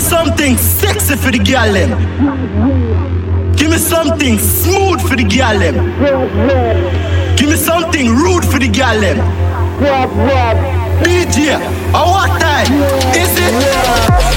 me something sexy for the gal them. Give me something smooth for the gal them. Give me something rude for the gal them. DJ, at what time is it?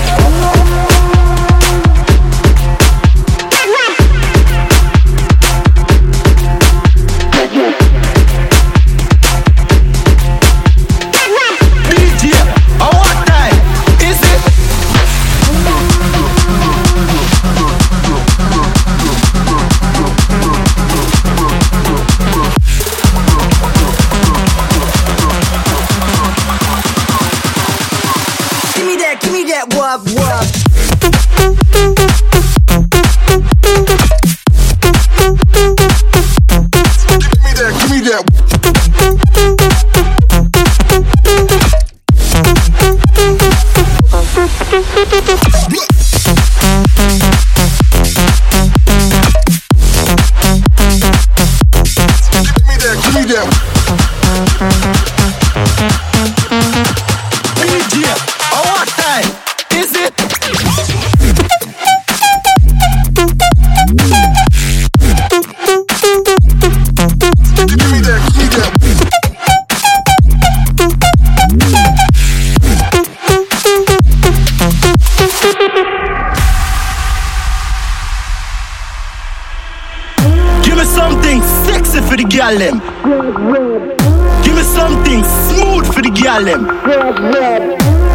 gal them.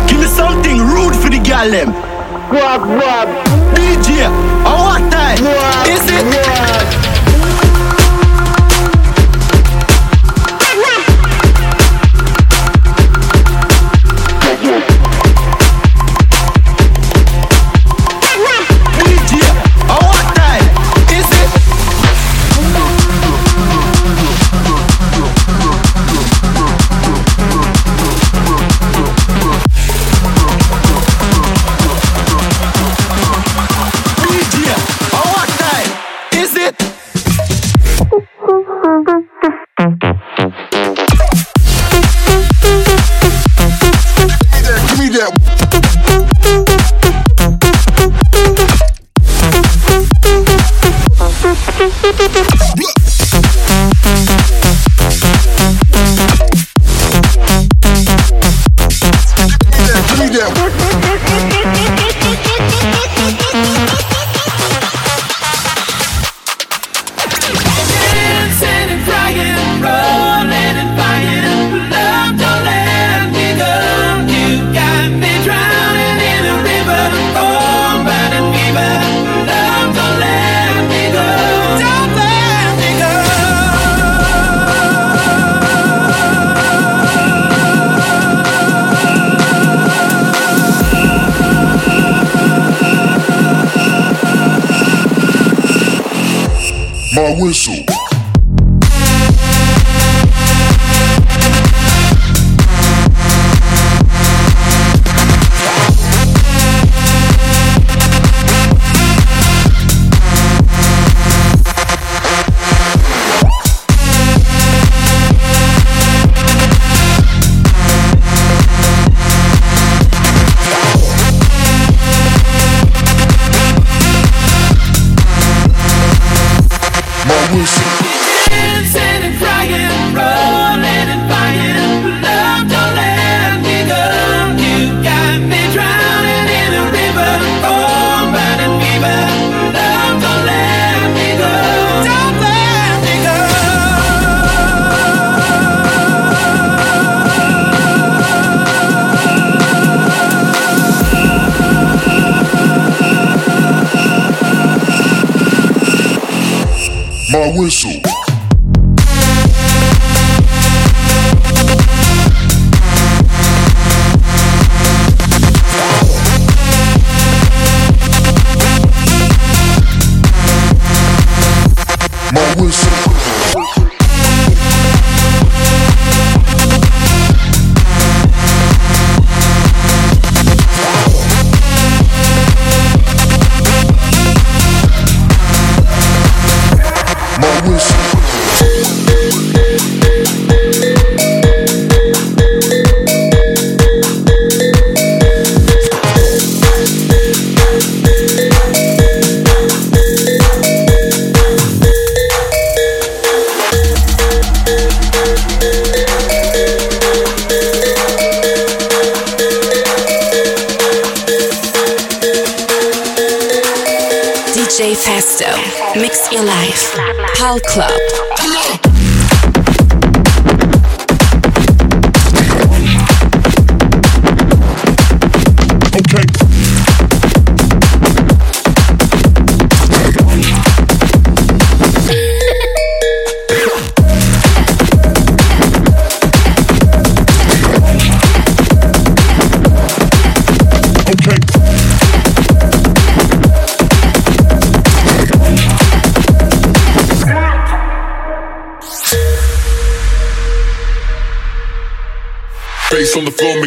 Give me something rude for the gal them.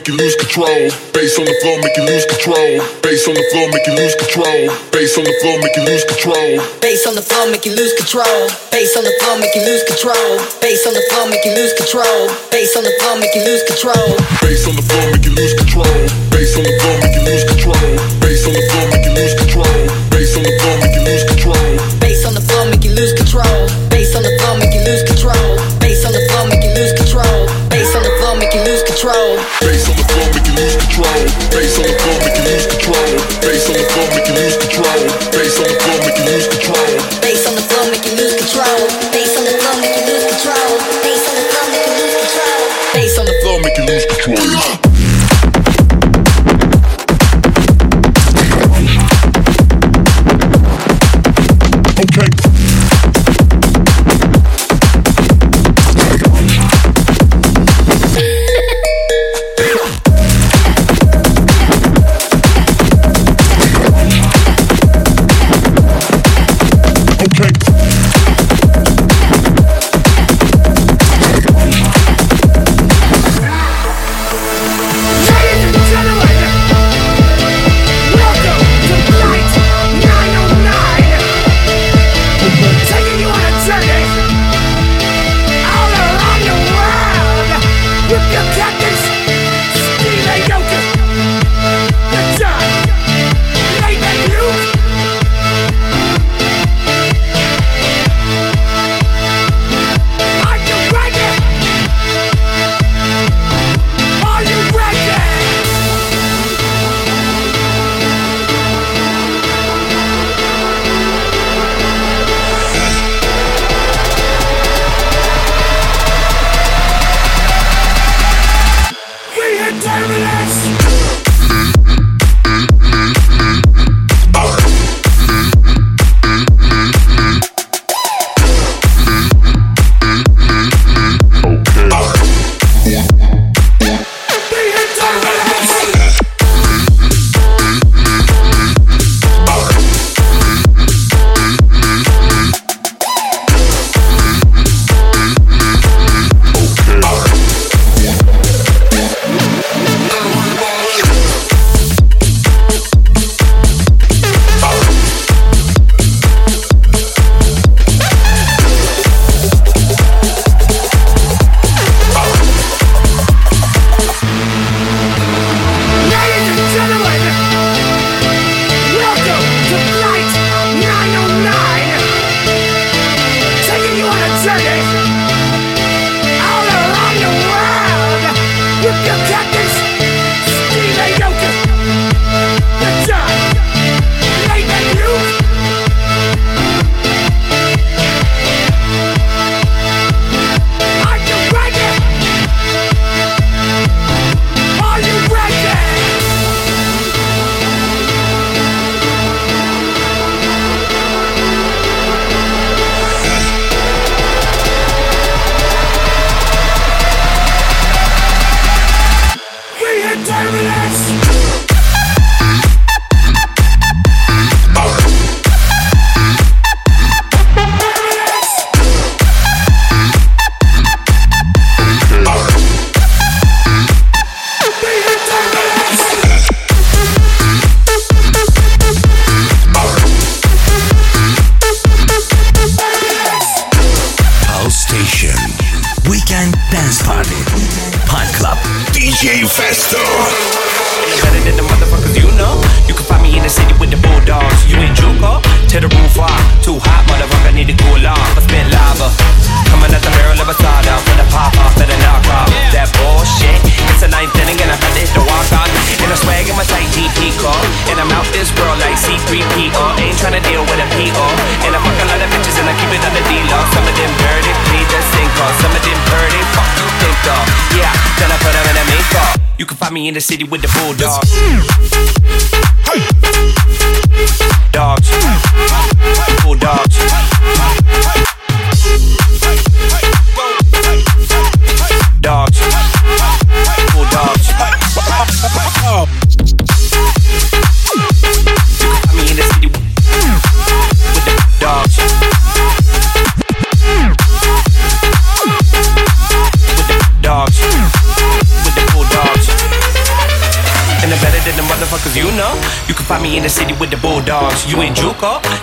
make you lose control. Bass on the floor, make you lose control. Bass on the floor, make you lose control. Bass on the floor, make you lose control. Bass on the floor, make you lose control. Bass on the floor, make you lose control. Bass on the floor, make you lose control. Bass on the floor, make you lose control. Bass on the floor, make you lose control. Bass on the floor, make you lose control. Bass on the floor, make you lose control.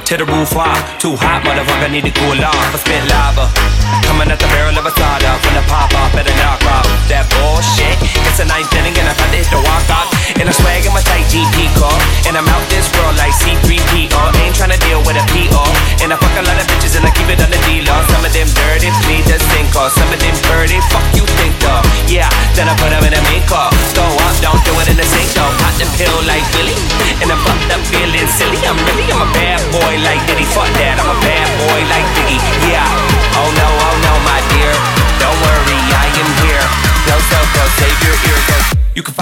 to the roof off. Too hot, motherfucker, need to cool off. I spit loud.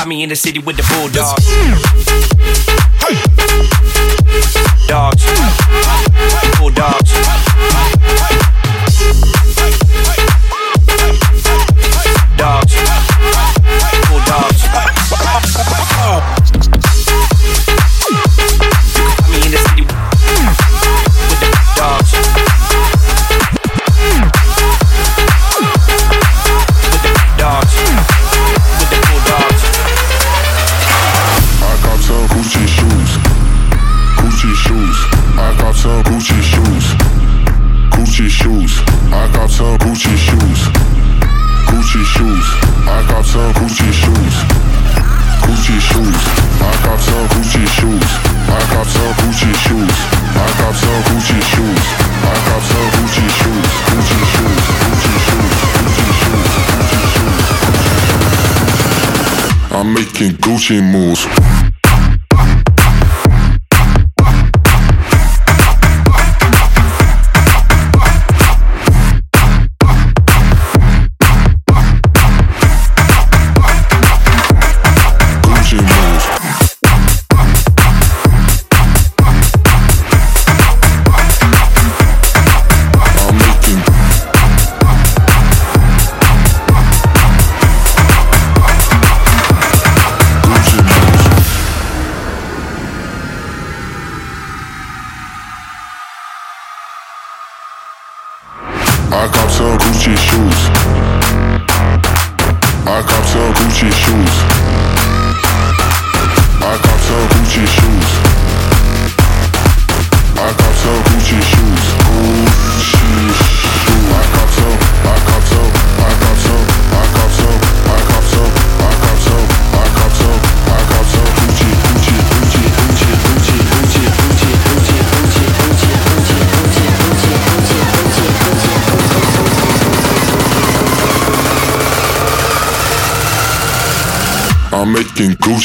Me in the city with the bulldogs. Dogs. Bulldogs. Gucci moves.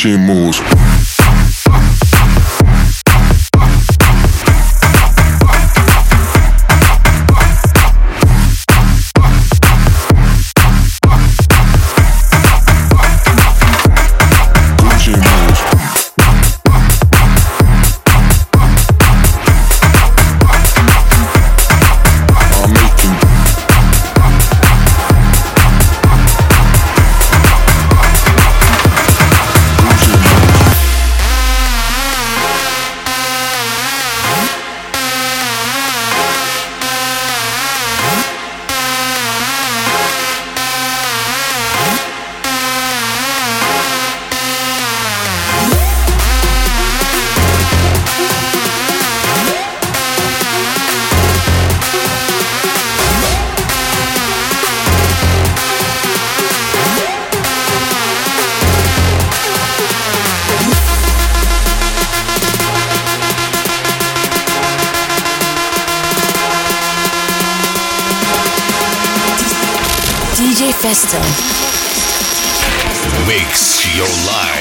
machine moves. Mix your life.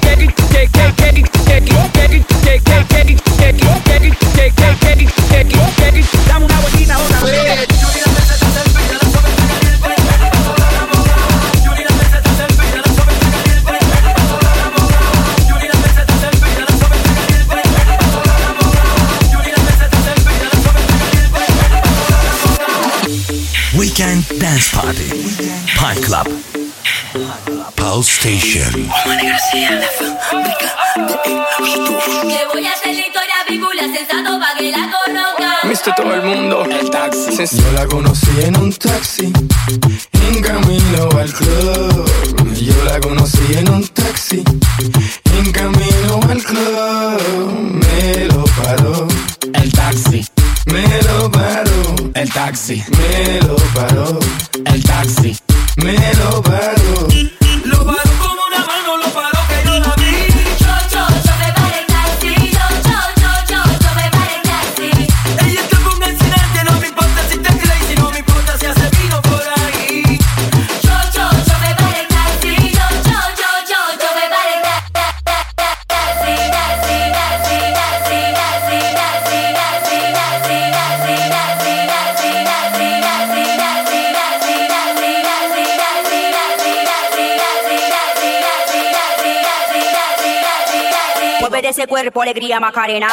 Party. Pine Club. Pulse Station. Le voy a hacer la historia bíblia sensato pa' que la conozca. Viste todo el mundo, el taxi. Yo la conocí en un taxi, en camino al club. Yo la conocí en un taxi, en camino al club. Me lo paró, El taxi, me lo paró, el taxi, me lo paró, el taxi. me lo paró. De ese cuerpo, alegría, Macarena.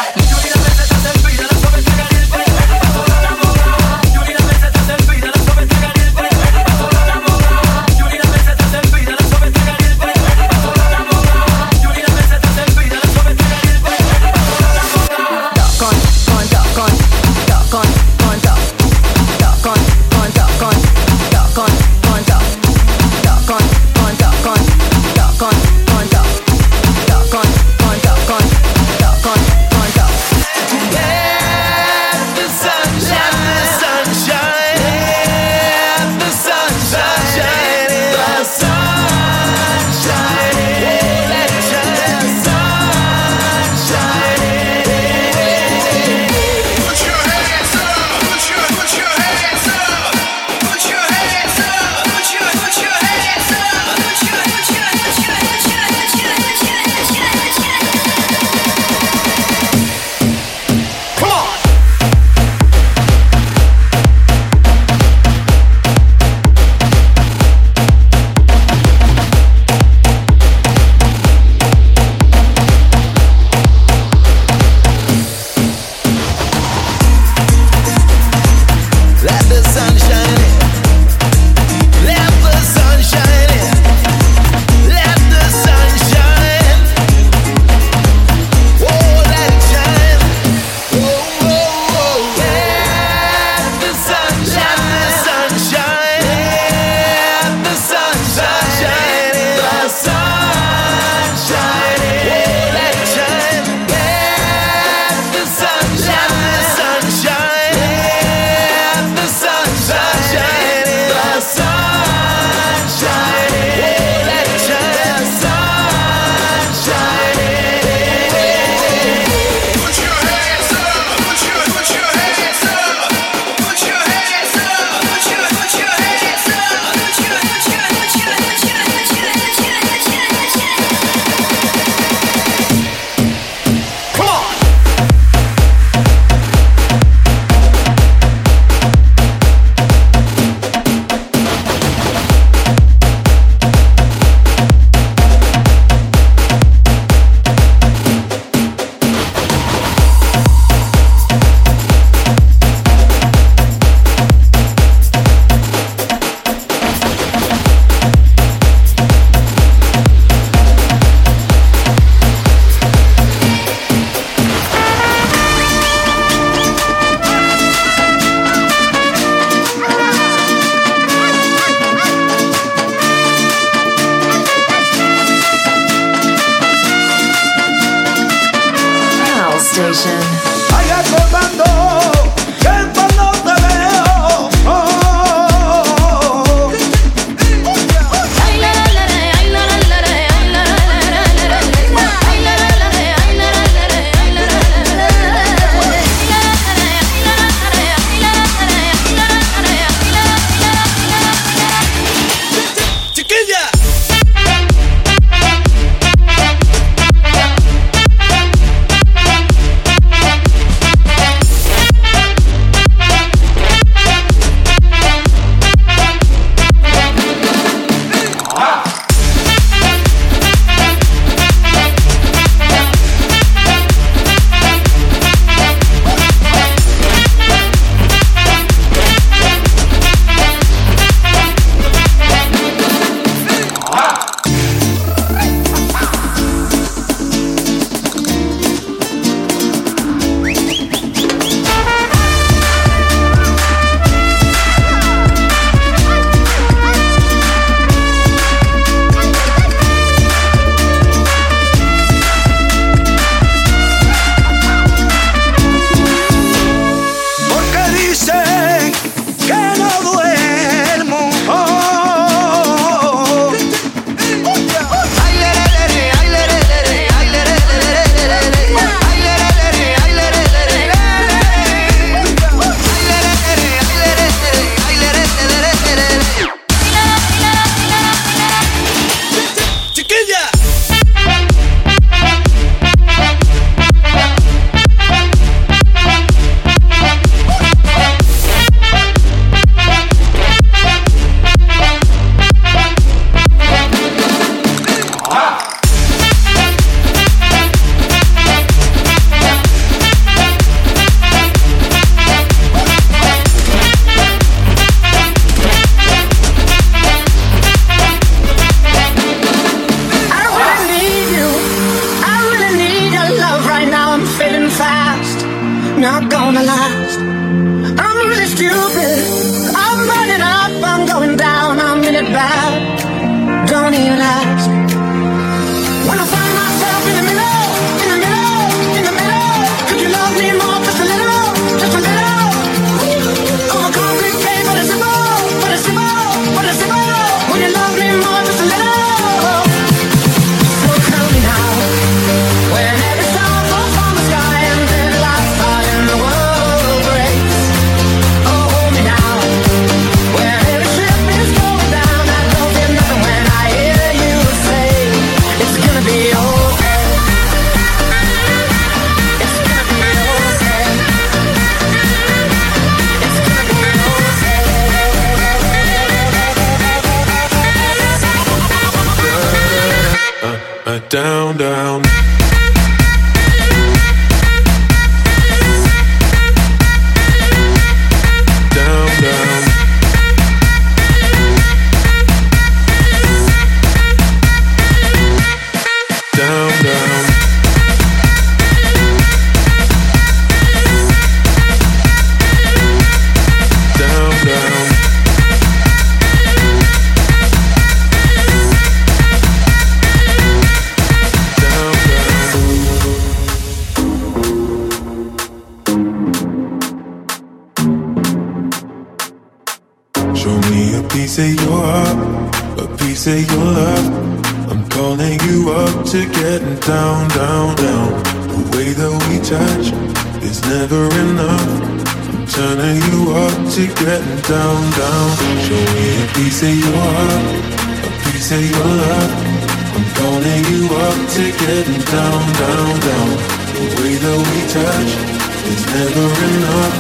up,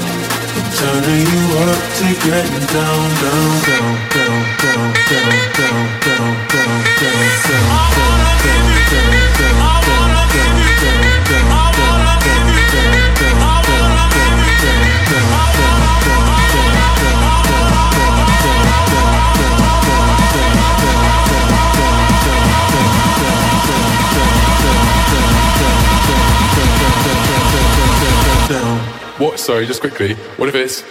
I'm turning you up to getting down, down, down, down, down, down, down, down, down, down, down, down. sorry, just quickly, what if it's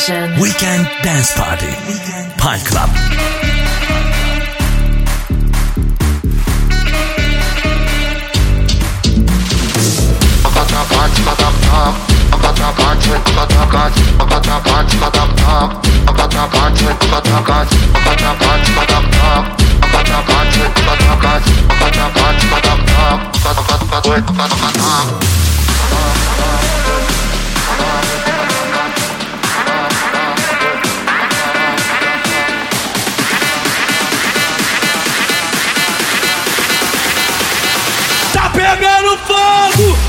Station. Weekend Dance Party. Pine Club. Fogo!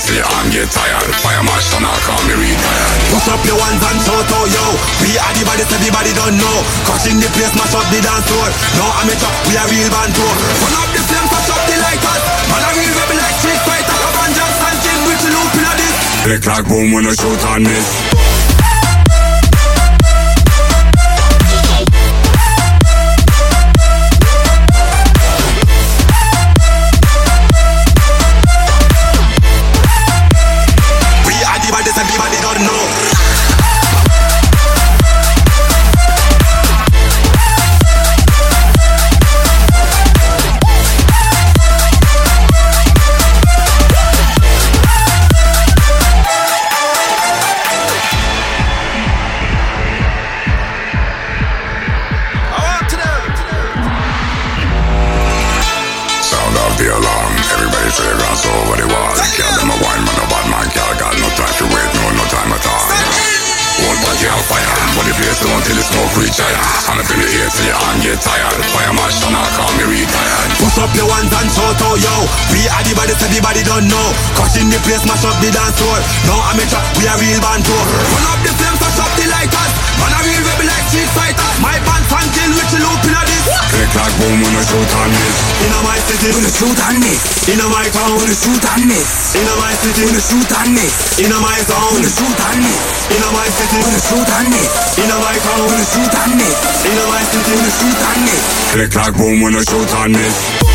And up in the air till your arm get tired. Fire march, turn out, call me retired. Push up your ones and shout out, yo. We are the baddest, everybody don't know. Crushing the place, mash up the dance floor. No amateur, we are real band tour Turn up the flames, touch up the lighters. Man, a real rebel like Street Fighter. Avengers and King, which loop in a this Click like boom when I shoot on this. Fire, but the till the higher. And up in the air till your arm get tired. Fire march, turn out, call me retired. Push up your ones and shout out, yo We are the baddest, everybody don't know Crushing the place, mash up the dance floor No amateur, we are real band tour Turn up the flames, touch up the lighters Man, a real rebel like Street Fighter. My band fan kill, which loop in a this Click like boom when I shoot on this. In my city, when I shoot and miss. In my town, when I shoot and miss. In my city, when I shoot and miss. In my zone, when I shoot and miss. In my city, when I shoot and miss. In my town, when shoot and miss. In my city, when shoot and miss. Click like boom when I shoot on this.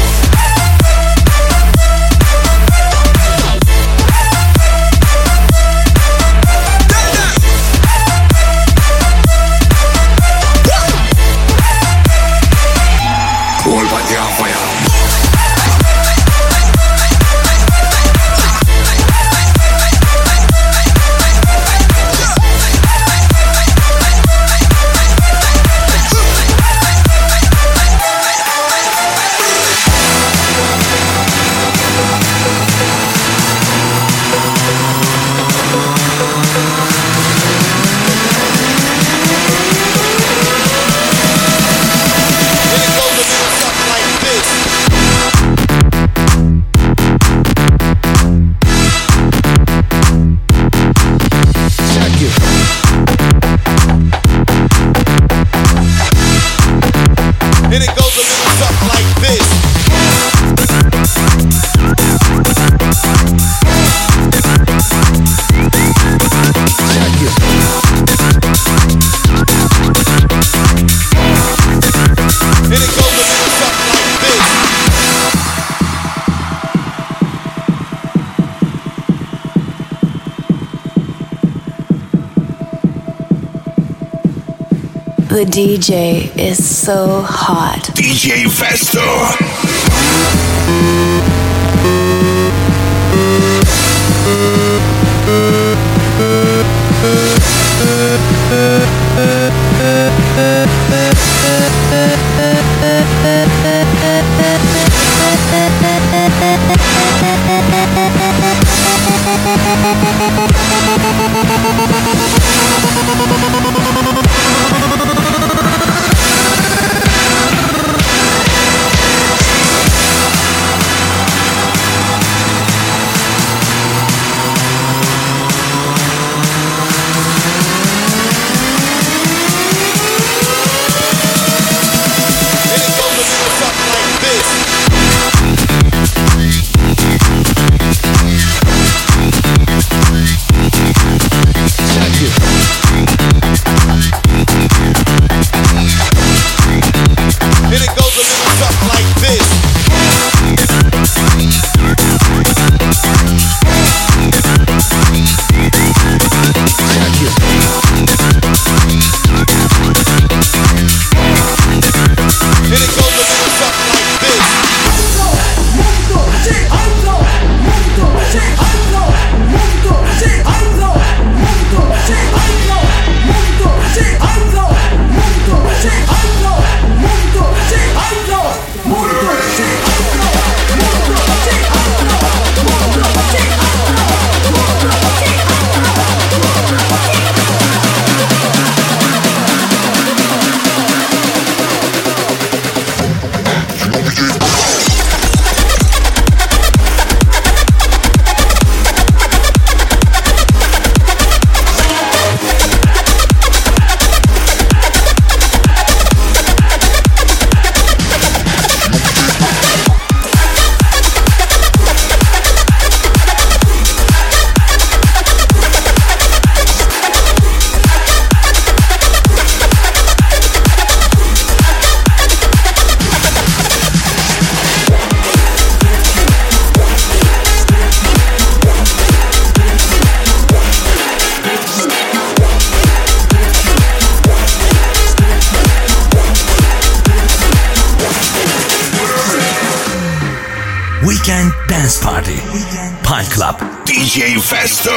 DJ is so hot. DJ Festo. Weekend Dance Party. Pine Club. DJ Festo.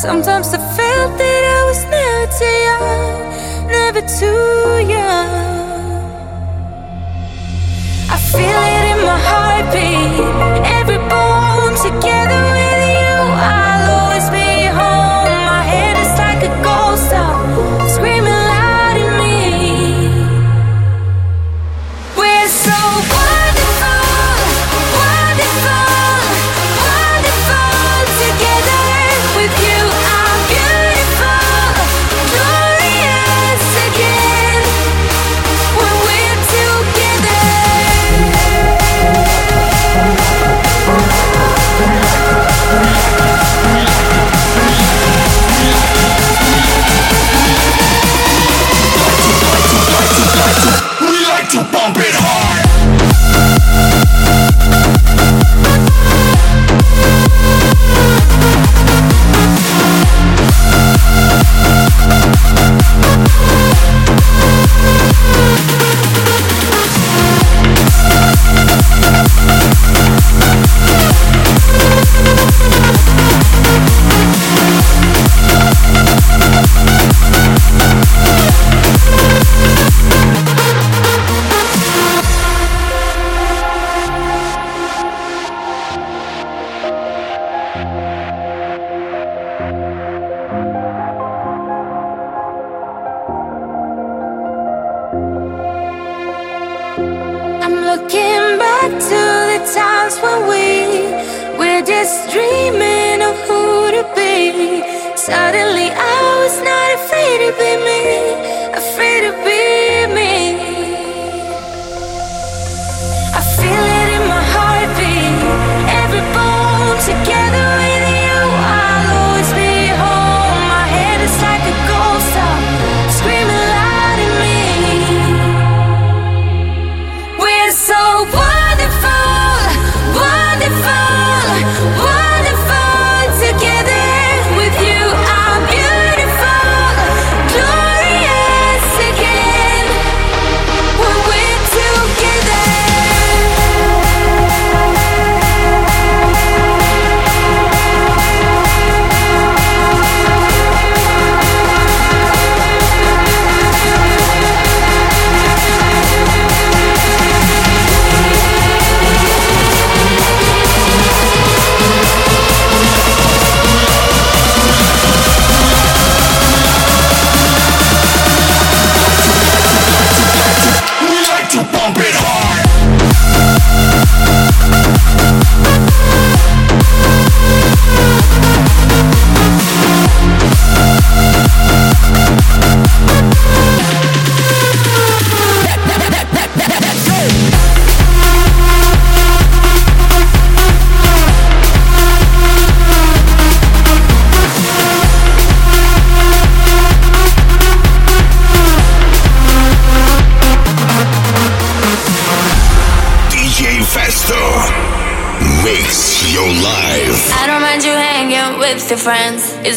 Sometimes I felt that I was never too young, never too young. I feel it in my heartbeat.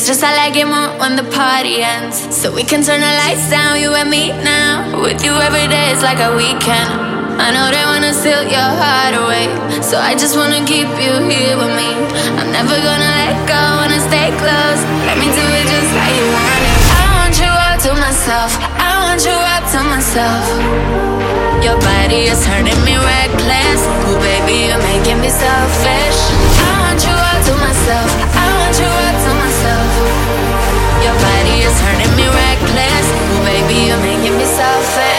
It's just I like it more when the party ends. So we can turn the lights down, you and me now. With you every day is like a weekend. I know they wanna steal your heart away. So I just wanna keep you here with me. I'm never gonna let go, wanna stay close. Let me do it just like you want it. I want you all to myself. I want you all to myself. Your body is turning me reckless. Ooh, baby, you're making me selfish. I want you all to myself. I turning me reckless. Ooh, baby, you're making me selfish.